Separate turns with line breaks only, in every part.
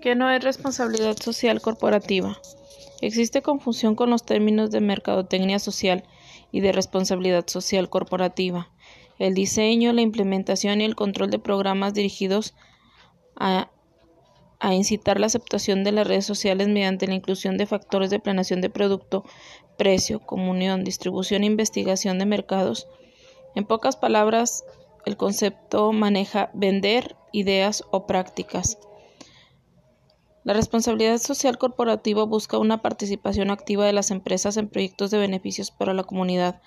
¿Qué no es responsabilidad social corporativa? Existe confusión con los términos de mercadotecnia social y de responsabilidad social corporativa. El diseño, la implementación y el control de programas dirigidos a, a, incitar la aceptación de las redes sociales mediante la inclusión de factores de planeación de producto, precio, comunión, distribución e investigación de mercados. En pocas palabras, el concepto maneja vender ideas o prácticas. La responsabilidad social corporativa busca una participación activa de las empresas en proyectos de beneficios para la comunidad,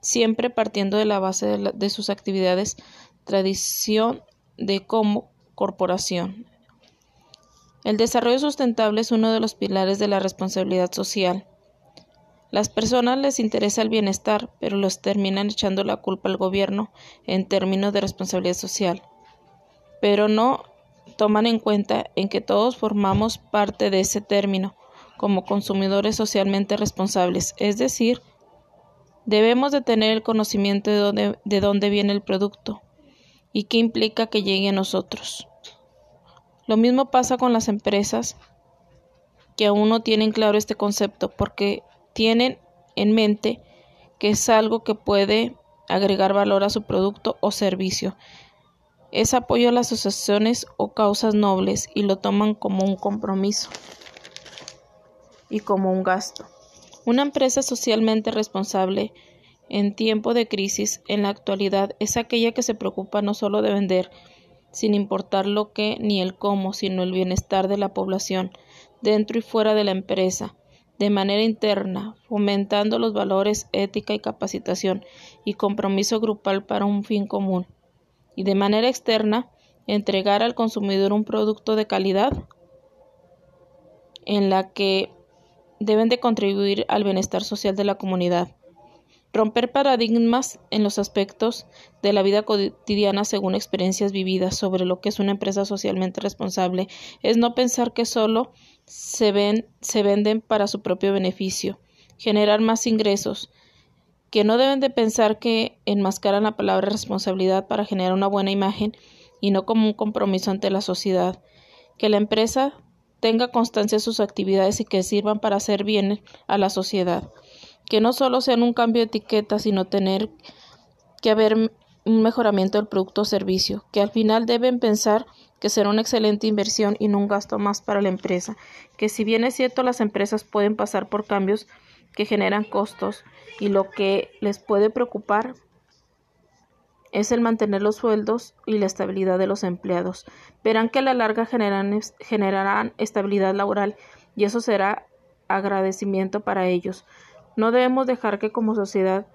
siempre partiendo de la base de, sus actividades, tradición de como corporación. El desarrollo sustentable es uno de los pilares de la responsabilidad social. Las personas les interesa el bienestar, pero los terminan echando la culpa al gobierno en términos de responsabilidad social. Pero no toman en cuenta en que todos formamos parte de ese término como consumidores socialmente responsables, es decir, debemos de tener el conocimiento de dónde, de dónde viene el producto y qué implica que llegue a nosotros. Lo mismo pasa con las empresas que aún no tienen claro este concepto porque tienen en mente que es algo que puede agregar valor a su producto o servicio es apoyo a las asociaciones o causas nobles y lo toman como un compromiso y como un gasto. Una empresa socialmente responsable en tiempo de crisis en la actualidad es aquella que se preocupa no solo de vender, sin importar lo que ni el cómo, sino el bienestar de la población, dentro y fuera de la empresa, de manera interna, fomentando los valores, ética y capacitación y compromiso grupal para un fin común y de manera externa entregar al consumidor un producto de calidad en la que deben de contribuir al bienestar social de la comunidad. Romper paradigmas en los aspectos de la vida cotidiana según experiencias vividas sobre lo que es una empresa socialmente responsable es no pensar que solo se, ven, se venden para su propio beneficio, generar más ingresos, que no deben de pensar que enmascaran la palabra responsabilidad para generar una buena imagen y no como un compromiso ante la sociedad, que la empresa tenga constancia de sus actividades y que sirvan para hacer bien a la sociedad, que no solo sean un cambio de etiqueta, sino tener que haber un mejoramiento del producto o servicio, que al final deben pensar que será una excelente inversión y no un gasto más para la empresa, que si bien es cierto las empresas pueden pasar por cambios que generan costos, y lo que les puede preocupar es el mantener los sueldos y la estabilidad de los empleados. Verán que a la larga generarán estabilidad laboral y eso será agradecimiento para ellos. No debemos dejar que como sociedad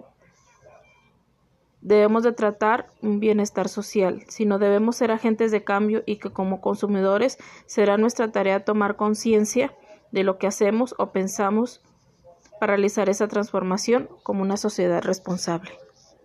debemos de tratar un bienestar social, sino debemos ser agentes de cambio y que como consumidores será nuestra tarea tomar conciencia de lo que hacemos o pensamos para realizar esa transformación como una sociedad responsable.